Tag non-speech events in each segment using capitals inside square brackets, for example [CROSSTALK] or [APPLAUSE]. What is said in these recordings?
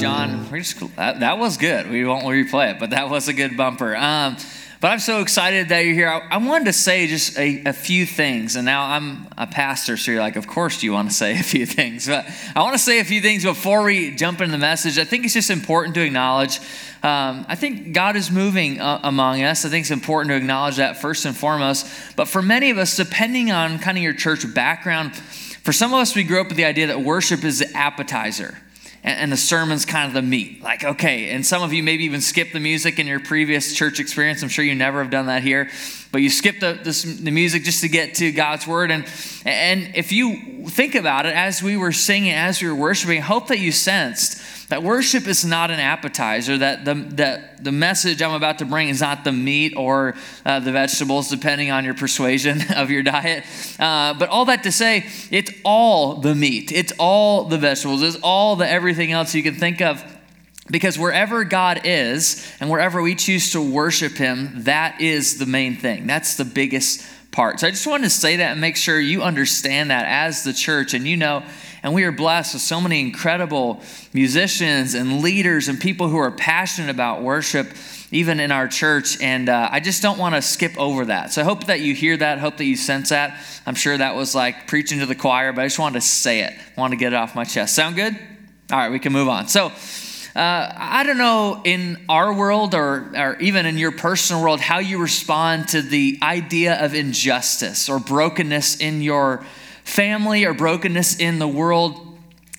John. Just, that, that, was good. We won't replay it, but that was a good bumper. Um, but I'm so excited that you're here. I, I wanted to say just a, a, few things, and now I'm a pastor, so you're like, of course you want to say a few [LAUGHS] things. But I want to say a few things before we jump into the message. I think it's just important to acknowledge. Um, I think God is moving uh, among us. I think it's important to acknowledge that first and foremost. But for many of us, depending on kind of your church background, for some of us, we grew up with the idea that worship is the appetizer and, the sermon's kind of the meat. Like, okay, and some of you maybe even skip the music in your previous church experience. I'm sure you never have done that here, but you skip the, the, the music just to get to God's word. And, and if you think about it, as we were singing, as we were worshiping, hope that you sensed that worship is not an appetizer, that the, that the message I'm about to bring is not the meat or uh, the vegetables, depending on your persuasion [LAUGHS] of your diet. Uh, but all that to say, it's all the meat, it's all the vegetables, it's all the everything else you can think of. Because wherever God is and wherever we choose to worship Him, that is the main thing. That's the biggest part. So I just wanted to say that and make sure you understand that as the church and you know and we are blessed with so many incredible musicians and leaders and people who are passionate about worship, even in our church. And uh, I just don't want to skip over that. So I hope that you hear that, hope that you sense that. I'm sure that was like preaching to the choir, but I just wanted to say it, I want to get it off my chest. Sound good? All right, we can move on. So, uh, I don't know in our world or, or even in your personal world how you respond to the idea of injustice or brokenness in your family or brokenness in the world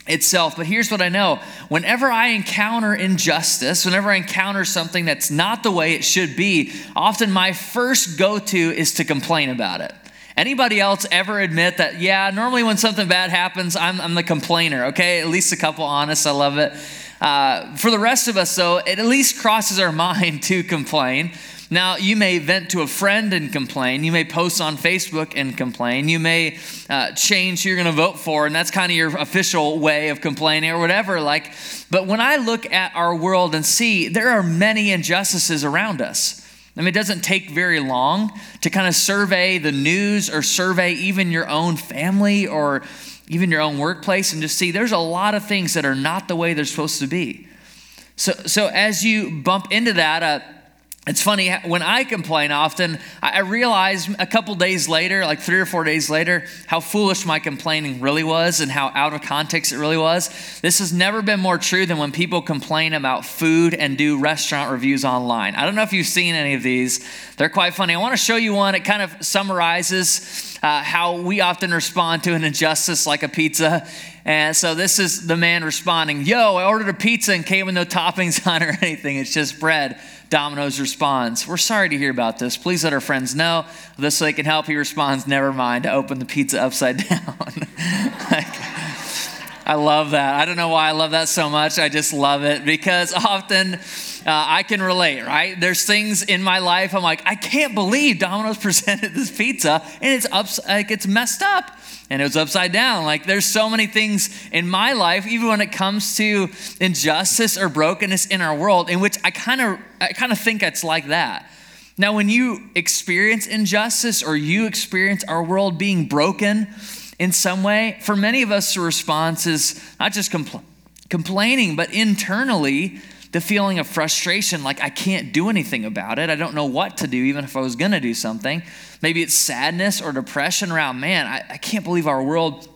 itself. But here's what I know whenever I encounter injustice, whenever I encounter something that's not the way it should be, often my first go to is to complain about it. Anybody else ever admit that, yeah, normally when something bad happens, I'm, I'm the complainer, okay? At least a couple honest, I love it. Uh, for the rest of us, though, it at least crosses our [LAUGHS] mind to complain. Now, you may vent to a friend and complain. You may post on Facebook and complain. You may uh, change who you're going to vote for, and that's kind of your official way of complaining or whatever. Like, but when I look at our world and see there are many injustices around us. I mean, it doesn't take very long to kind of survey the news or survey even your own family or even your own workplace and just see there's a lot of things that are not the way they're supposed to be. So, so as you bump into that, uh, it's funny when I complain often, I realize a couple days later, like three or four days later, how foolish my complaining really was and how out of context it really was. This has never been more true than when people complain about food and do restaurant reviews online. I don't know if you've seen any of these, they're quite funny. I want to show you one. It kind of summarizes uh, how we often respond to an injustice like a pizza. And so this is the man responding Yo, I ordered a pizza and came with no toppings [LAUGHS] on or anything, it's just bread. Domino's responds, We're sorry to hear about this. Please let our friends know. This so they can help. He responds, Never mind. Open the pizza upside [LAUGHS] down. like, I love that. I don't know why I love that so much. I just love it because often uh, I can relate, right? There's things in my life I'm like, I can't believe Domino's [LAUGHS] presented this pizza and it's up, like it's messed up and it was upside down. Like there's so many things in my life, even when it comes to injustice or brokenness in our world, in which I kind of I kind of think it's like that. Now, when you experience injustice or you experience our world being broken in some way, for many of us, the response is not just compl- complaining, but internally the feeling of frustration like I can't do anything about it. I don't know what to do, even if I was going to do something. Maybe it's sadness or depression around, man, I, I can't believe our world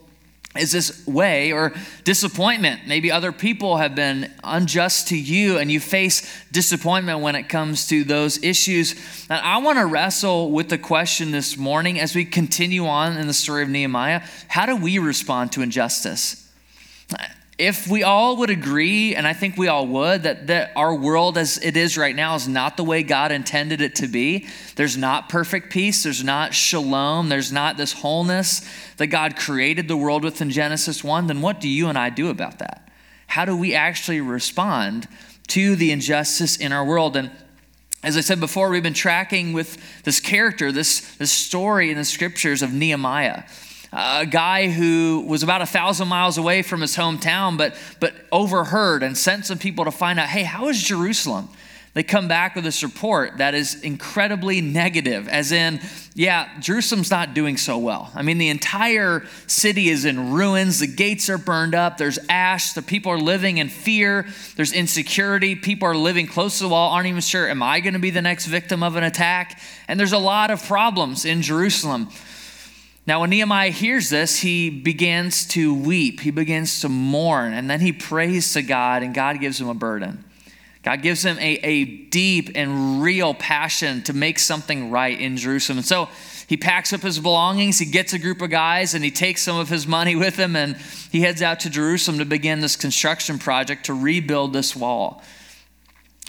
is this way or disappointment. Maybe other people have been unjust to you and you face disappointment when it comes to those issues. And I want to wrestle with the question this morning as we continue on in the story of Nehemiah how do we respond to injustice? If we all would agree, and I think we all would, that, that our world as it is right now is not the way God intended it to be, there's not perfect peace, there's not shalom, there's not this wholeness that God created the world with in Genesis 1, then what do you and I do about that? How do we actually respond to the injustice in our world? And as I said before, we've been tracking with this character, this, this story in the scriptures of Nehemiah a guy who was about a thousand miles away from his hometown, but, but overheard and sent some people to find out hey, how is Jerusalem? they come back with this report that is incredibly negative, as in, yeah, Jerusalem's not doing so well. I mean, the entire city is in ruins, the gates are burned up, there's ash, the people are living in fear, there's insecurity, people are living close to the wall, aren't even sure, am I going to be the next victim of an attack? And there's a lot of problems in Jerusalem. Now, when Nehemiah hears this, he begins to weep. He begins to mourn, and then he prays to God, and God gives him a burden. God gives him a, a deep and real passion to make something right in Jerusalem. And so he packs up his belongings, he gets a group of guys, and he takes some of his money [LAUGHS] with him, and he heads out to Jerusalem to begin this construction project to rebuild this wall.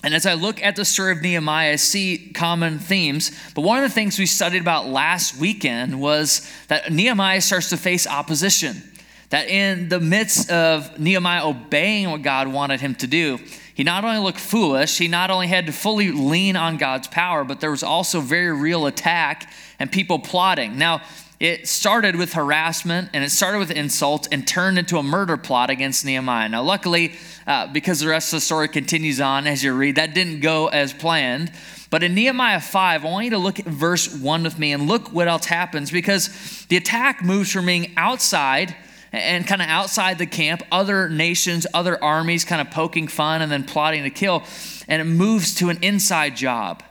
And as I look at the story of Nehemiah, I see common themes. But one of the things we studied about last weekend was that Nehemiah starts to face opposition. That in the midst of Nehemiah obeying what God wanted him to do, he not only looked foolish, he not only had to fully lean on God's power, but there was also very real attack and people plotting. Now, it started with harassment and it started with insult and turned into a murder plot against Nehemiah. Now, luckily, uh, because the rest of the story continues on as you read, that didn't go as planned. But in Nehemiah 5, I want you to look at verse 1 with me and look what else happens because the attack moves from being outside and kind of outside the camp, other nations, other armies kind of poking fun and then plotting to kill, and it moves to an inside job.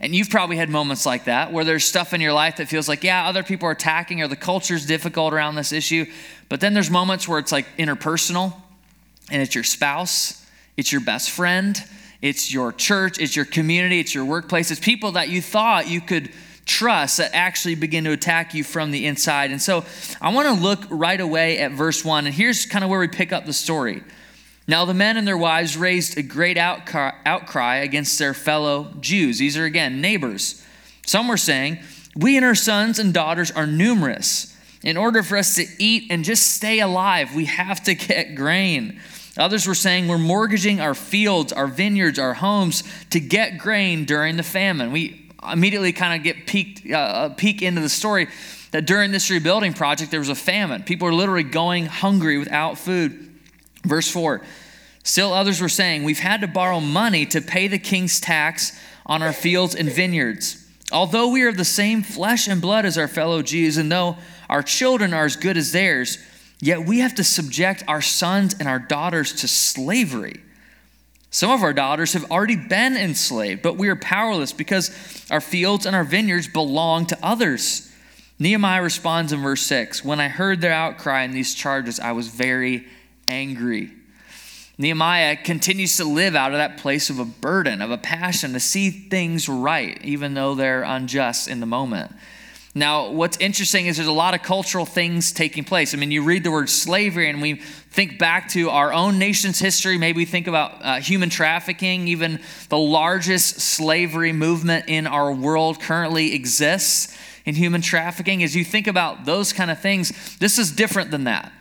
And you've probably had moments like that where there's stuff in your life that feels like, yeah, other people are attacking or the culture's difficult around this issue. But then there's moments where it's like interpersonal and it's your spouse, it's your best friend, it's your church, it's your community, it's your workplace, it's people that you thought you could trust that actually begin to attack you from the inside. And so I want to look right away at verse 1. And here's kind of where we pick up the story. Now, the men and their wives raised a great outcry, against their fellow Jews. These are, again, neighbors. Some were saying, We and our sons and daughters are numerous. In order for us to eat and just stay alive, we have to get grain. Others were saying, We're mortgaging our fields, our vineyards, our homes to get grain during the famine. We immediately kind of get peeked, uh, peek into the story that during this rebuilding project, there was a famine. People were literally going hungry without food. Verse 4 Still others were saying, We've had to borrow money to pay the king's tax on our fields and vineyards. Although we are the same flesh and blood as our fellow Jews, and though our children are as good as theirs, yet we have to subject our sons and our daughters to slavery some of our daughters have already been enslaved, but we are powerless because our fields and our vineyards belong to others. Nehemiah responds in verse 6 When I heard their outcry and these charges, I was very angry. Nehemiah continues to live out of that place of a burden, of a passion to see things right, even though they're unjust in the moment. Now, what's interesting is there's a lot of cultural things taking place. I mean, you read the word slavery, and we think back to our own nation's history. Maybe we think about uh, human trafficking. Even the largest slavery movement in our world currently exists in human trafficking. As you think about those kind of things, this is different than that.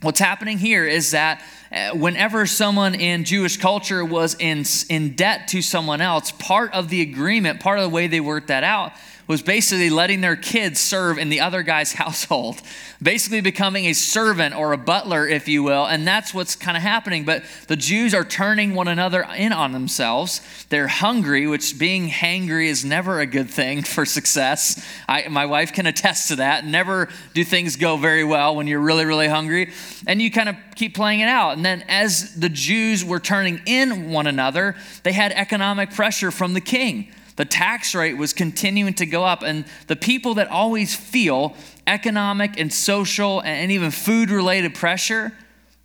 What's happening here is that uh, whenever someone in Jewish culture was in, in debt to someone else, part of the agreement, part of the way they worked that out, was basically letting their kids serve in the other guy's [LAUGHS] household, basically becoming a servant or a butler, if you will. And that's what's kind of happening. But the Jews are turning one another in on themselves. They're hungry, which being hangry is never a good thing [LAUGHS] for success. I, my wife can attest to that. Never do things go very well when you're really, really hungry. And you kind of keep playing it out. And then as the Jews were turning in one another, they had economic pressure from the king the tax rate was continuing to go up. And the people that always feel economic and social and even food related pressure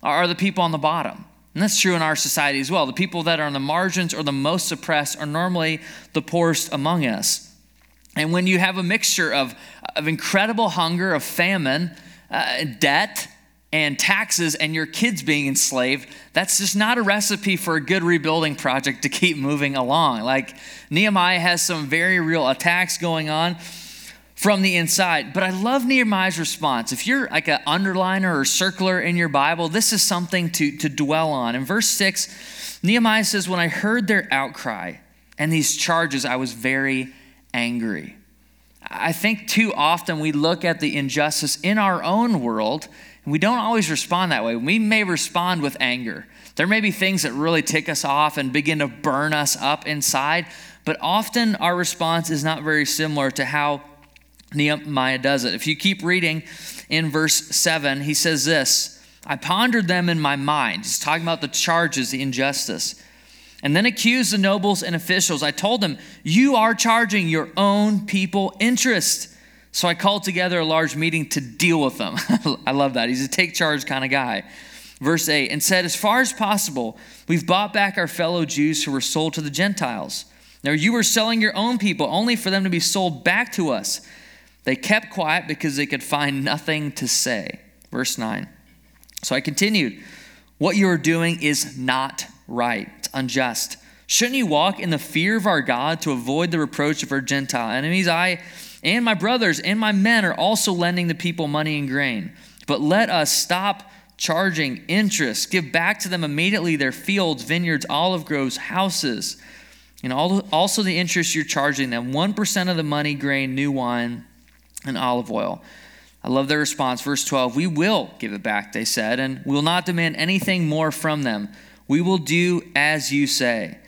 are the people on the bottom. And that's true in our society as well. The people that are on the margins or the most suppressed are normally the poorest among us. And when you have a mixture of, of incredible hunger, of famine, uh, debt, and taxes and your kids being enslaved, that's just not a recipe for a good rebuilding project to keep moving along. Like Nehemiah has some very real attacks going on from the inside. But I love Nehemiah's response. If you're like an underliner or circler in your Bible, this is something to, to dwell on. In verse 6, Nehemiah says, When I heard their outcry and these charges, I was very angry. I think too often we look at the injustice in our own world And we don't always respond that way. We may respond with anger. There may be things that really tick us off and begin to burn us up inside, but often our response is not very similar to how Nehemiah does it. If you keep reading in verse 7, he says this I pondered them in my mind. He's talking about the charges, the injustice. And then accused the nobles and officials. I told them, You are charging your own people interest. So I called together a large meeting to deal with them. [LAUGHS] I love that. He's a take charge kind of guy. Verse 8, and said, As far as possible, we've bought back our fellow Jews who were sold to the Gentiles. Now you were selling your own people only for them to be sold back to us. They kept quiet because they could find nothing to say. Verse 9. So I continued, What you are doing is not right, it's unjust. Shouldn't you walk in the fear of our God to avoid the reproach of our Gentile enemies? I and my brothers and my men are also lending the people money and grain. But let us stop charging interest. Give back to them immediately their fields, vineyards, olive groves, houses, and also the interest you're charging them 1% of the money, grain, new wine, and olive oil. I love their response. Verse 12 We will give it back, they said, and we'll not demand anything more from them. We will do as you say.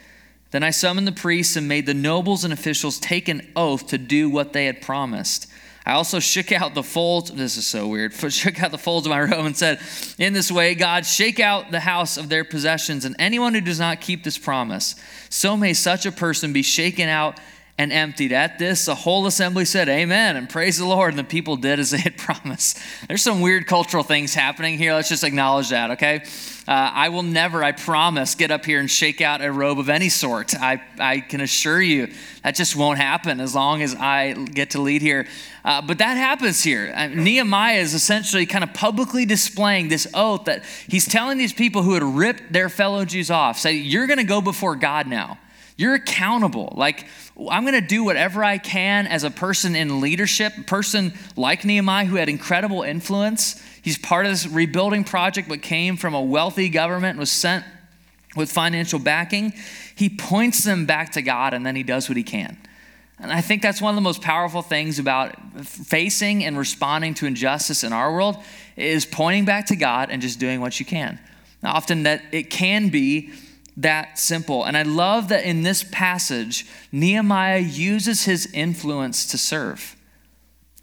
Then I summoned the priests and made the nobles and officials take an oath to do what they had promised. I also shook out the folds. This is so weird. [LAUGHS] Shook out the folds of my robe and said, In this way, God, shake out the house of their possessions, and anyone who does not keep this promise, so may such a person be shaken out and emptied. At this, the whole assembly said, Amen, and praise the Lord. And the people did as they had [LAUGHS] promised. There's some weird cultural things happening here. Let's just acknowledge that, okay? Uh, I will never, I promise, get up here and shake out a robe of any sort. I, I can assure you that just won't happen as long as I get to lead here. Uh, but that happens here. Uh, Nehemiah is essentially kind of publicly displaying this oath that he's telling these people who had ripped their fellow Jews off, say, You're going to go before God now. You're accountable. Like, I'm going to do whatever I can as a person in leadership, a person like Nehemiah who had incredible influence. He's part of this rebuilding project, but came from a wealthy government, was sent with financial backing. He points them back to God and then he does what he can. And I think that's one of the most powerful things about facing and responding to injustice in our world is pointing back to God and just doing what you can. Now, often that it can be that simple. And I love that in this passage, Nehemiah uses his influence to serve.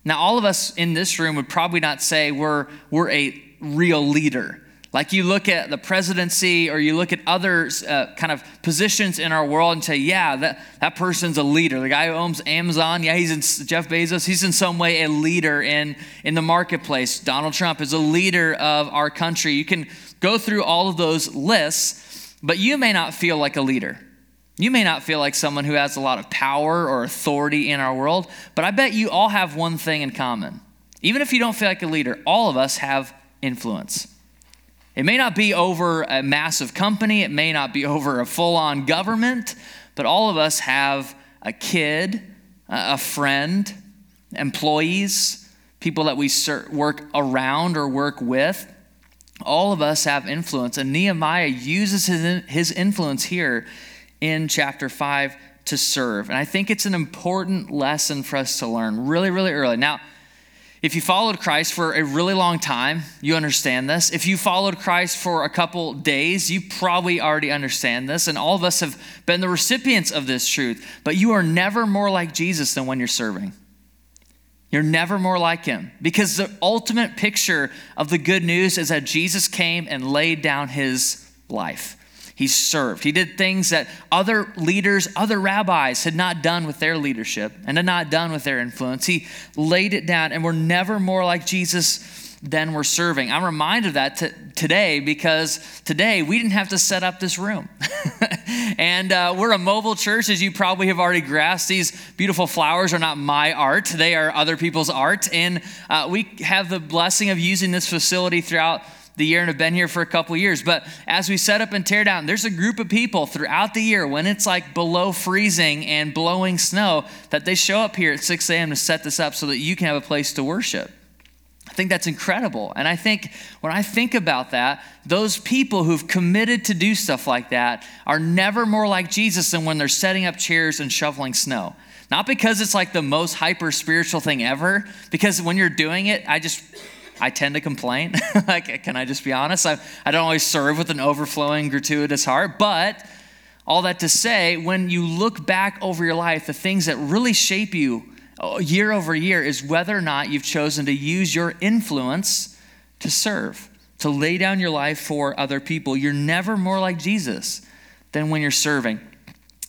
Now, all of us in this room would probably not say we're, we're a real leader. Like you look at the presidency or you look at other uh, kind of positions in our world and say, yeah, that, that person's a leader. The guy who owns Amazon, yeah, he's in Jeff Bezos, he's in some way a leader in, in the marketplace. Donald Trump is a leader of our country. You can go through all of those lists but you may not feel like a leader. You may not feel like someone who has a lot of power or authority in our world, but I bet you all have one thing in common. Even if you don't feel like a leader, all of us have influence. It may not be over a massive company, it may not be [LAUGHS] over a full on government, but all of us have a kid, a friend, employees, people that we work around or work with all of us have influence, and Nehemiah uses his, his influence here in chapter 5 to serve. And I think it's an important lesson for us to learn really, really early. Now, if you followed Christ for a really long time, you understand this. If you followed Christ for a couple days, you probably already understand this. And all of us have been the recipients of this truth. But you are never more like Jesus than when you're serving. You're never more like him because the ultimate picture of the good news is that Jesus came and laid down his life. He served. He did things that other leaders, other rabbis had not done with their leadership and had not done with their influence. He laid it down, and we're never more like Jesus than we're serving. I'm reminded of that t- today because today we didn't have to set up this room. [LAUGHS] and uh, we're a mobile church, as you probably have already grasped. These beautiful flowers are not my art, they are other people's art. And uh, we have the blessing of using this facility throughout the year and have been here for a couple years. But as we set up and tear down, there's a group of people throughout the year when it's like below freezing and blowing snow that they show up here at 6 a.m. to set this up so that you can have a place to worship. I think that's incredible. And I think when I think about that, those people who've committed to do stuff like that are never more like Jesus than when they're setting up chairs and shoveling snow. Not because it's like the most hyper spiritual thing ever, because when you're doing it, I just I tend to complain. [LAUGHS] like, can I just be honest? I, I don't always serve with an overflowing, gratuitous heart. But all that to say, when you look back over your life, the things that really shape you year over year is whether or not you've chosen to use your influence to serve, to lay down your life for other people. You're never more like Jesus than when you're serving.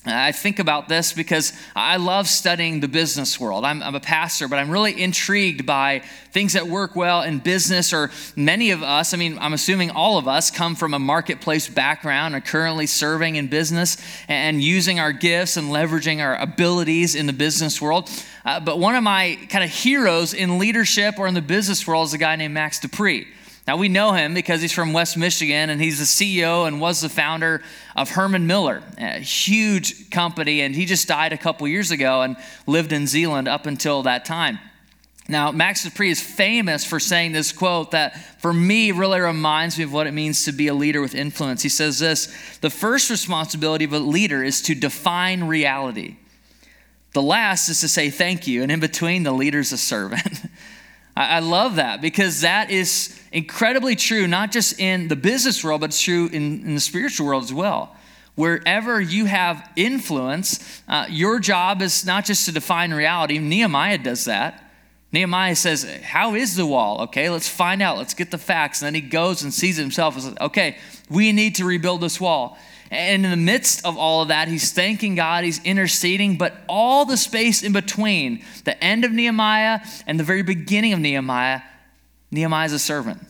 I think about this because I love studying the business world. I'm, I'm, a pastor, but I'm really intrigued by things that work well in business, or many of us, I mean, I'm assuming all of us come from a marketplace background, are currently serving in business and using our gifts and leveraging our abilities in the business world. Uh, but one of my kind of heroes in leadership or in the business world is a guy named Max De Pree. Now, we know him because he's from West Michigan and he's the CEO and was the founder of Herman Miller, a huge company. And he just died a couple years ago and lived in Zeeland up until that time. Now, Max De Pree is famous for saying this quote that for me really reminds me of what it means to be a leader with influence. He says this The first responsibility of a leader is to define reality, the last is to say thank you, and in between, the leader's a servant. [LAUGHS] I love that because that is incredibly true, not just in the business world, but it's true in, in the spiritual world as well. Wherever you have influence, uh, your job is not just to define reality. Nehemiah does that. Nehemiah says, How is the wall? Okay, let's find out. Let's get the facts. And then he goes and sees himself and says, Okay, we need to rebuild this wall. And in the midst of all of that, he's thanking God, he's interceding, but all the space in between the end of Nehemiah and the very beginning of Nehemiah, Nehemiah is a servant.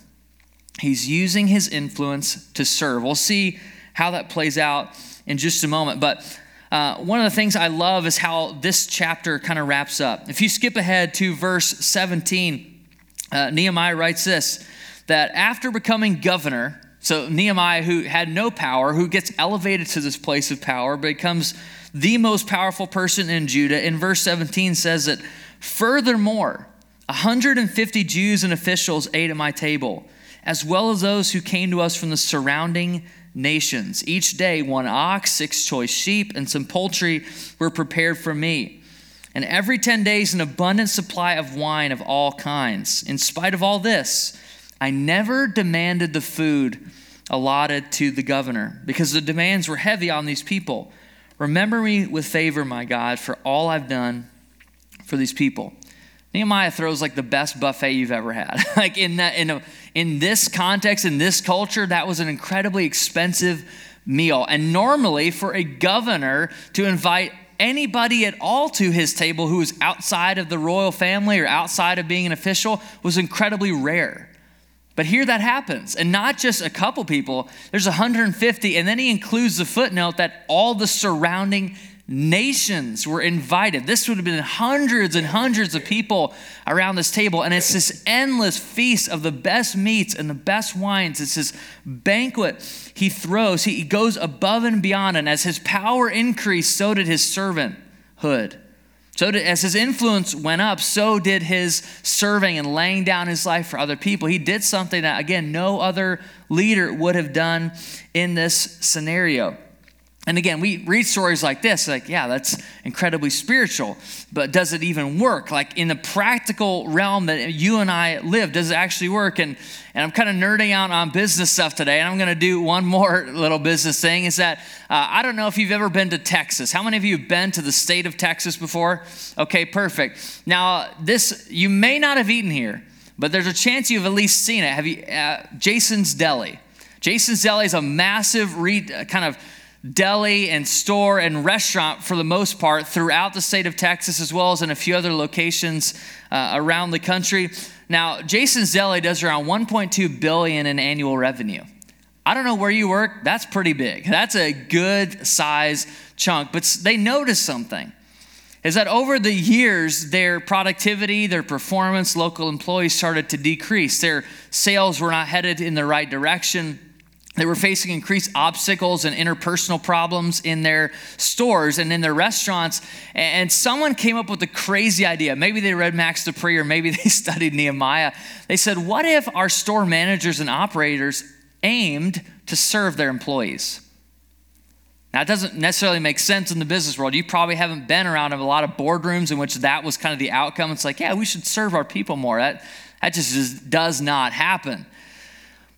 He's using his influence to serve. We'll see how that plays out in just a moment. But uh, one of the things I love is how this chapter kind of wraps up. If you skip ahead to verse 17, uh, Nehemiah writes this that after becoming governor, so Nehemiah, who had no power, who gets elevated to this place of power, becomes the most powerful person in Judah, in verse 17 says that, furthermore, 150 Jews and officials ate at my table, as well as those who came to us from the surrounding nations. Each day, one ox, six choice sheep, and some poultry were prepared for me. And every 10 days, an abundant supply of wine of all kinds. In spite of all this, I never demanded the food allotted to the governor because the demands were heavy on these people. Remember me with favor, my God, for all I've done for these people. Nehemiah throws like the best buffet you've ever had. [LAUGHS] like in that in a, in this context in this culture that was an incredibly expensive meal. And normally for a governor to invite anybody at all to his table who was outside of the royal family or outside of being an official was incredibly rare. But here that happens, and not just a couple people, there's 150, and then he includes the footnote that all the surrounding nations were invited. This would have been hundreds and hundreds of people around this table, and it's this endless feast of the best meats and the best wines. It's this banquet he throws. He goes above and beyond, and as his power increased, so did his servanthood. So, as his influence went up, so did his serving and laying down his life for other people. He did something that, again, no other leader would have done in this scenario. And again, we read stories like this, like, yeah, that's incredibly spiritual, but does it even work? Like in the practical realm that you and I live, does it actually work? And, and I'm kind of nerding out on business stuff today, and I'm going to do one [LAUGHS] more little business thing is that uh, I don't know if you've ever been to Texas. How many of you have been to the state of Texas before? Okay, perfect. Now, this, you may not have eaten here, but there's a chance you've at least seen it. Have you, uh, Jason's Deli. Jason's Deli is a massive re, uh, kind of deli and store and restaurant for the most part throughout the state of Texas, as well as in a few other locations uh, around the country. Now, Jason's Deli does around 1.2 billion in annual revenue. I don't know where you work, that's pretty big. That's a good size chunk. But they noticed something is that over the years, their productivity, their performance, local employees started to decrease. Their sales were not headed in the right direction. They were facing increased obstacles and interpersonal problems in their stores and in their restaurants. And someone came up with a crazy idea. Maybe they read Max De Pree or maybe [LAUGHS] they studied Nehemiah. They said, What if our store managers and operators aimed to serve their employees? Now, it doesn't necessarily make sense in the business world. You probably haven't been around a lot of boardrooms in which that was kind of the outcome. It's like, yeah, we should serve our people more. That, That just does not happen.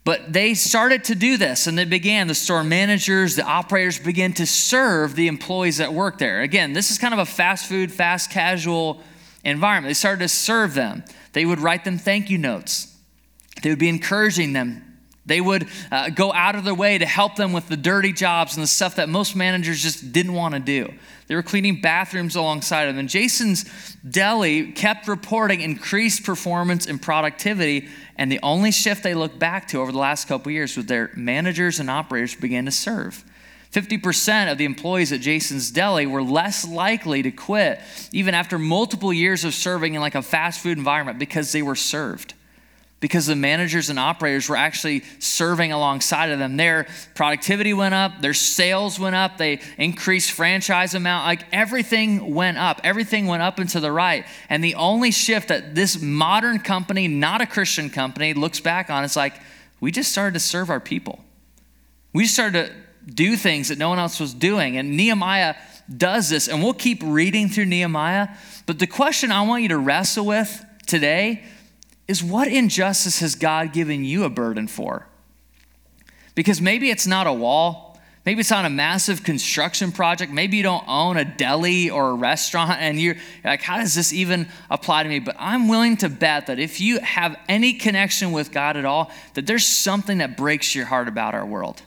But they started to do this and they began, the store managers, the operators began to serve the employees that work there. Again, this is kind of a fast food, fast casual environment. They started to serve them. They would write them thank you notes, they would be encouraging them. They would uh, go out of their way to help them with the dirty jobs and the stuff that most managers just didn't want to do. They were cleaning bathrooms alongside of them. And Jason's Deli kept reporting increased performance and productivity. And the only shift they looked back to over the last couple years was their managers and operators began to serve. 50% of the employees at Jason's Deli were less likely to quit even after multiple years of serving in like a fast food environment because they were served because the managers and operators were actually serving alongside of them. Their productivity went up, their sales went up, they increased franchise amount. Like everything went up, everything went up and to the right. And the only shift that this modern company, not a Christian company, looks back on is like, we just started to serve our people. We just started to do things that no one else was doing. And Nehemiah does this, and we'll keep reading through Nehemiah. But the question I want you to wrestle with today is what injustice has God given you a burden for? Because maybe it's not a wall. Maybe it's not a massive construction project. Maybe you don't own a deli or a restaurant and you're like, how does this even apply to me? But I'm willing to bet that if you have any connection with God at all, that there's something that breaks your heart about our world.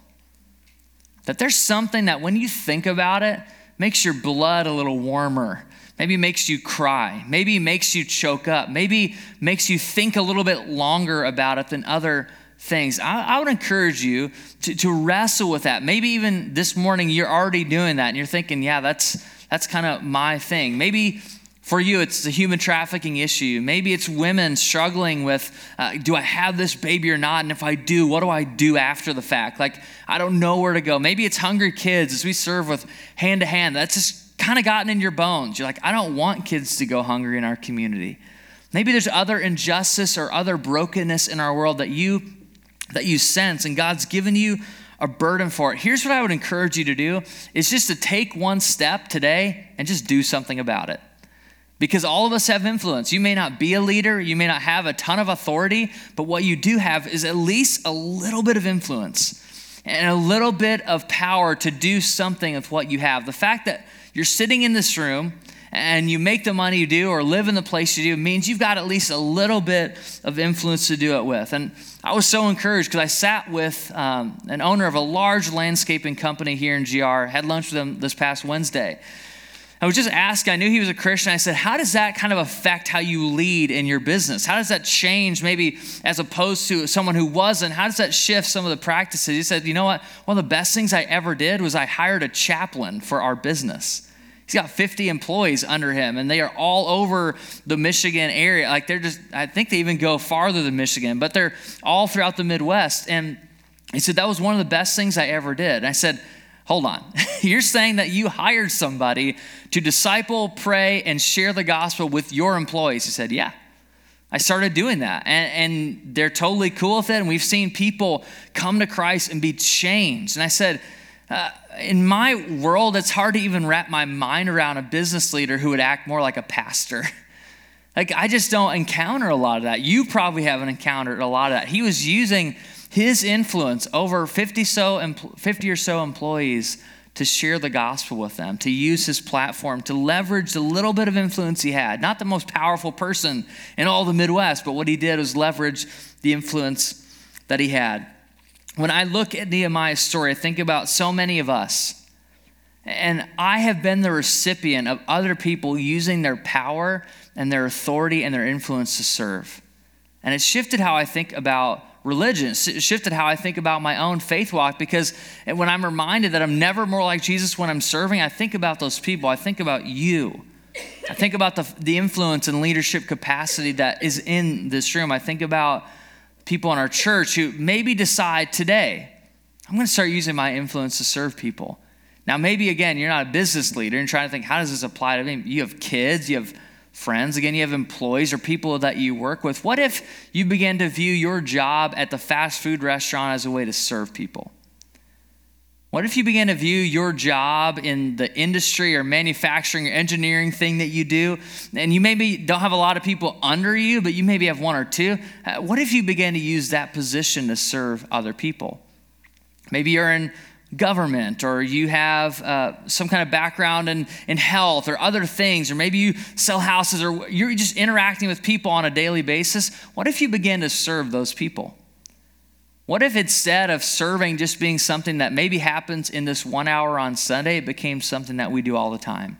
That there's something that when you think about it, makes your blood a little warmer maybe makes you cry, maybe makes you choke up, maybe makes you think a little bit longer about it than other things. I, I, would encourage you to, to wrestle with that. Maybe even this morning you're already doing that and you're thinking, yeah, that's that's kind of my thing. Maybe for you, it's the human trafficking issue. Maybe it's women struggling with uh, do I have this baby or not? And if I do, what do I do after the fact? Like, I don't know where to go. Maybe it's hungry kids as we serve with hand to hand. That's just kind of gotten in your bones. You're like, I don't want kids to go hungry in our community. Maybe there's other injustice or other brokenness in our world that you that you sense and God's given you a burden for it. Here's what I would encourage you to do is just to take one step today and just do something about it. Because all of us have influence. You may not be a leader, you may not have a ton of authority, but what you do have is at least a little bit of influence and a little bit of power to do something with what you have. The fact that you're sitting in this room and you make the money you do or live in the place you do means you've got at least a little bit of influence to do it with. And I was so encouraged because I sat with um, an owner of a large landscaping company here in GR, had lunch with them this past Wednesday. I was just asking, I knew he was a Christian. I said, How does that kind of affect how you lead in your business? How does that change, maybe as opposed to someone who wasn't? How does that shift some of the practices? He said, You know what? One of the best things I ever did was I hired a chaplain for our business. He's got 50 employees under him, and they are all over the Michigan area. Like they're just, I think they even go farther than Michigan, but they're all throughout the Midwest. And he said, That was one of the best things I ever did. And I said, Hold on. [LAUGHS] You're saying that you hired somebody to disciple, pray, and share the gospel with your employees. He said, Yeah. I started doing that, and, and they're totally cool with it. And we've seen people come to Christ and be changed. And I said, uh, in my world, it's hard to even wrap my mind around a business leader who would act more like a pastor. [LAUGHS] like, I just don't encounter a lot of that. You probably haven't encountered a lot of that. He was using his influence over 50, so, 50 or so employees to share the gospel with them, to use his platform, to leverage the little bit of influence he had. Not the most powerful person in all the Midwest, but what he did was leverage the influence that he had. When I look at Nehemiah's story, I think about so many of us. And I have been the recipient of other people using their power and their authority and their influence to serve. And it shifted how I think about religion. Shifted how I think about my own faith walk because when I'm reminded that I'm never more like Jesus when I'm serving, I think about those people. I think about you. I think about the, the influence and leadership capacity that is in this room. I think about people in our church who maybe decide today, I'm going to start using my influence to serve people. Now, maybe again, you're not a business leader and trying to think, how does this apply to me? You have kids, you have friends, again, you have employees or people that you work with. What if you began to view your job at the fast food restaurant as a way to serve people? What if you began to view your job in the industry or manufacturing or engineering thing that you do, and you maybe don't have a lot of people under you, but you maybe have one or two? Uh, what if you began to use that position to serve other people? Maybe you're in government or you have uh, some kind of background in, in health or other things, or maybe you sell houses or you're just interacting with people on a daily basis. What if you began to serve those people? What if instead of serving just being something that maybe happens in this one hour on Sunday, it became something that we do all the time?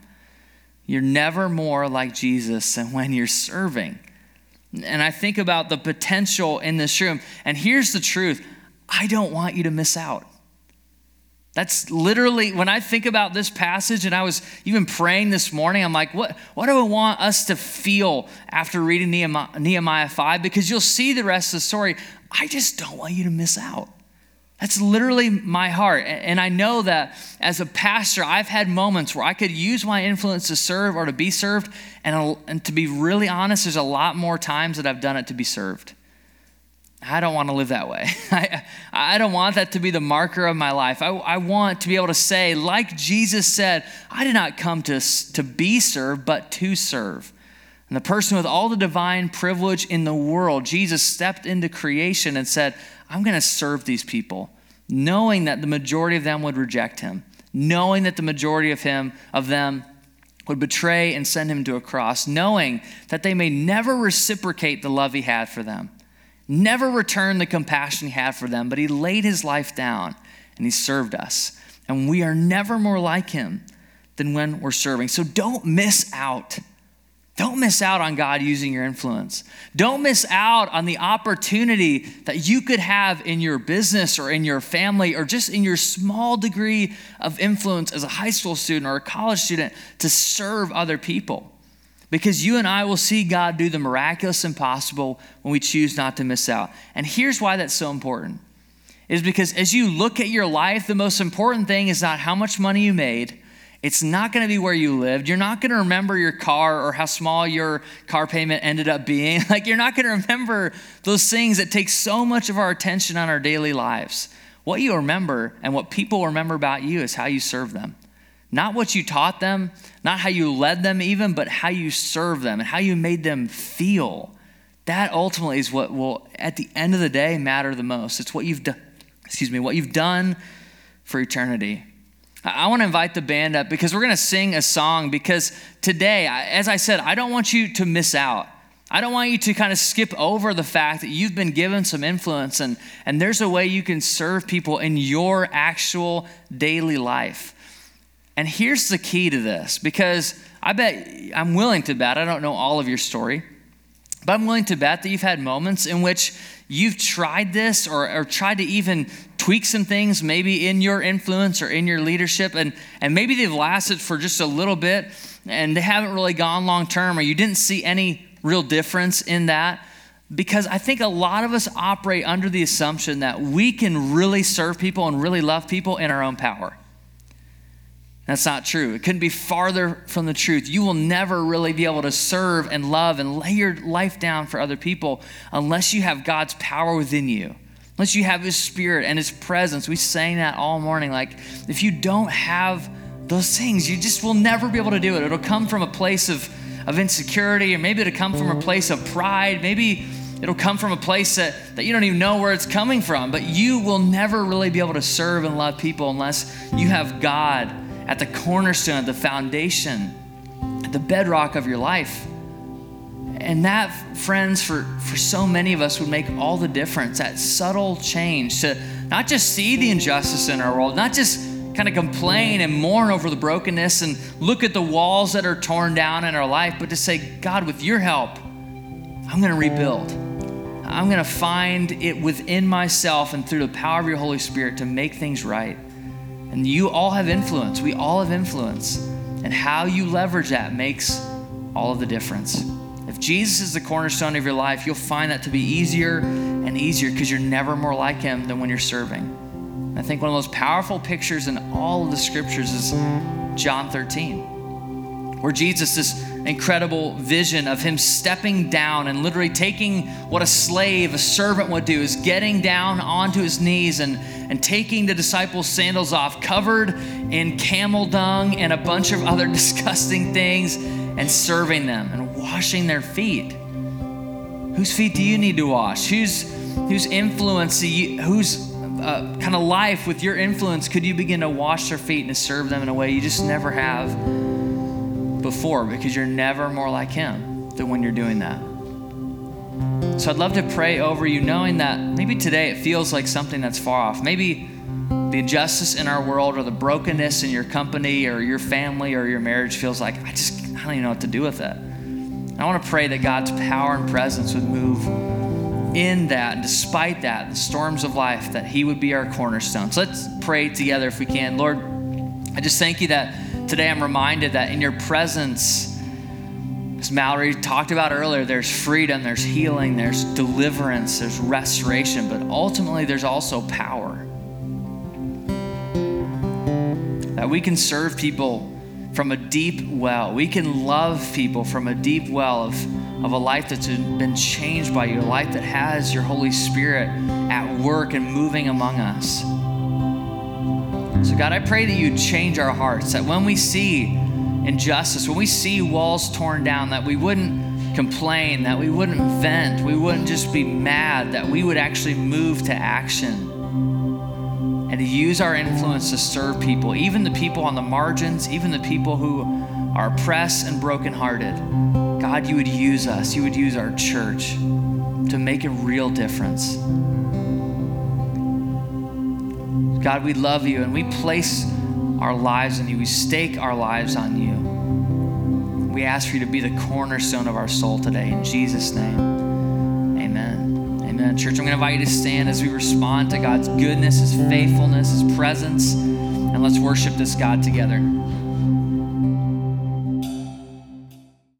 You're never more like Jesus than when you're serving. And I think about the potential in this room. And here's the truth I don't want you to miss out. That's literally, when I think about this passage, and I was even praying this morning, I'm like, what, what do I want us to feel after reading Nehemiah, Nehemiah 5? Because you'll see the rest of the story. I just don't want you to miss out. That's literally my heart. And I know that as a pastor, I've had moments where I could use my influence to serve or to be served. And, and to be really honest, there's a lot more times that I've done it to be served. I don't want to live that way. [LAUGHS] I, I don't want that to be the marker of my life. I, I want to be able to say, like Jesus said, I did not come to, to be served, but to serve. And the person with all the divine privilege in the world, Jesus stepped into creation and said, I'm going to serve these people, knowing that the majority of them would reject him, knowing that the majority of him of them would betray and send him to a cross, knowing that they may never reciprocate the love he had for them never returned the compassion he had for them, but he laid his life down and he served us. And we are never more like him than when we're serving. So don't miss out. Don't miss out on God using your influence. Don't miss out on the opportunity that you could have in your business or in your family or just in your small degree of influence as a high school student or a college student to serve other people. Because you and I will see God do the miraculous impossible when we choose not to miss out. And here's why that's so important. Is because as you look at your life, the most important thing is not how much money you made. It's not going to be where you lived. You're not going to remember your car or how small your car payment ended up being. [LAUGHS] Like, you're not going to remember those things that take so much of our attention on our daily lives. What you remember and what people remember about you is how you serve them. Not what you taught them, not how you led them, even, but how you served them and how you made them feel. That ultimately is what will, at the end of the day, matter the most. It's what you've done, excuse me, what you've done for eternity. I want to invite the band up because we're going to sing a song. Because today, as I said, I don't want you to miss out. I don't want you to kind of skip over the fact that you've been given some influence and, and there's a way you can serve people in your actual daily life. And here's the key to this because I bet, I'm willing to bet, I don't know all of your story, but I'm willing to bet that you've had moments in which you've tried this or, or tried to even tweak some things, maybe in your influence or in your leadership, and, and maybe they've lasted for just a little bit and they haven't really gone long term, or you didn't see any real difference in that. Because I think a lot of us operate under the assumption that we can really serve people and really love people in our own power. That's not true. It couldn't be farther from the truth. You will never really be able to serve and love and lay your life down for other people unless you have God's power within you, unless you have His Spirit and His presence. We sang that all morning. Like, if you don't have those things, you just will never be able to do it. It'll come from a place of, of insecurity, or maybe it'll come from a place of pride. Maybe it'll come from a place that, that you don't even know where it's coming from. But you will never really be able to serve and love people unless you have God at the cornerstone, at the foundation, at the bedrock of your life. And that, friends, for, for so many of us would make all the difference. That subtle change to not just see the injustice in our world, not just kind of complain and mourn over the brokenness and look at the walls that are torn down in our life, but to say, God, with your help, I'm going to rebuild. I'm going to find it within myself and through the power of your Holy Spirit to make things right. And you all have influence. We all have influence. And how you leverage that makes all of the difference. If Jesus is the cornerstone of your life, you'll find that to be easier and easier because you're never more like him than when you're serving. I think one of the most powerful pictures in all of the scriptures is John 13. where Jesus, this incredible vision of him stepping down and literally taking what a slave, a servant would do, is getting down onto his knees and, and taking the disciples' sandals off, covered in camel dung and a bunch of other [LAUGHS] disgusting things, and serving them and washing their feet. Whose feet do you need to wash? Whose, whose influence, whose uh, kind of life with your influence could you begin to wash their feet and to serve them in a way you just never have before because you're never more like Him than when you're doing that. So I'd love to pray over you, knowing that maybe today it feels like something that's far off. Maybe the injustice in our world or the brokenness in your company or your family or your marriage feels like, I just, I don't even know what to do with it. I want to pray that God's power and presence would move in that, despite that, the storms of life, that He would be our cornerstone. So let's pray together if we can. Lord, I just thank you that today I'm reminded that in your presence, as Mallory talked about earlier, there's freedom, there's healing, there's deliverance, there's restoration, but ultimately there's also power. That we can serve people from a deep well. We can love people from a deep well of, of a life that's been changed by you, a life that has your Holy Spirit at work and moving among us. So, God, I pray that you change our hearts, that when we see injustice, when we see walls torn down, that we wouldn't complain, that we wouldn't vent, we wouldn't just be mad, that we would actually move to action and to use our influence to serve people, even the people on the margins, even the people who are oppressed and brokenhearted. God, you would use us, you would use our church to make a real difference. God, we love you and we place our lives in you. We stake our lives on you. We ask for you to be the cornerstone of our soul today. In Jesus' name, amen. Amen. Church, I'm going to invite you to stand as we respond to God's goodness, His faithfulness, His presence, and let's worship this God together.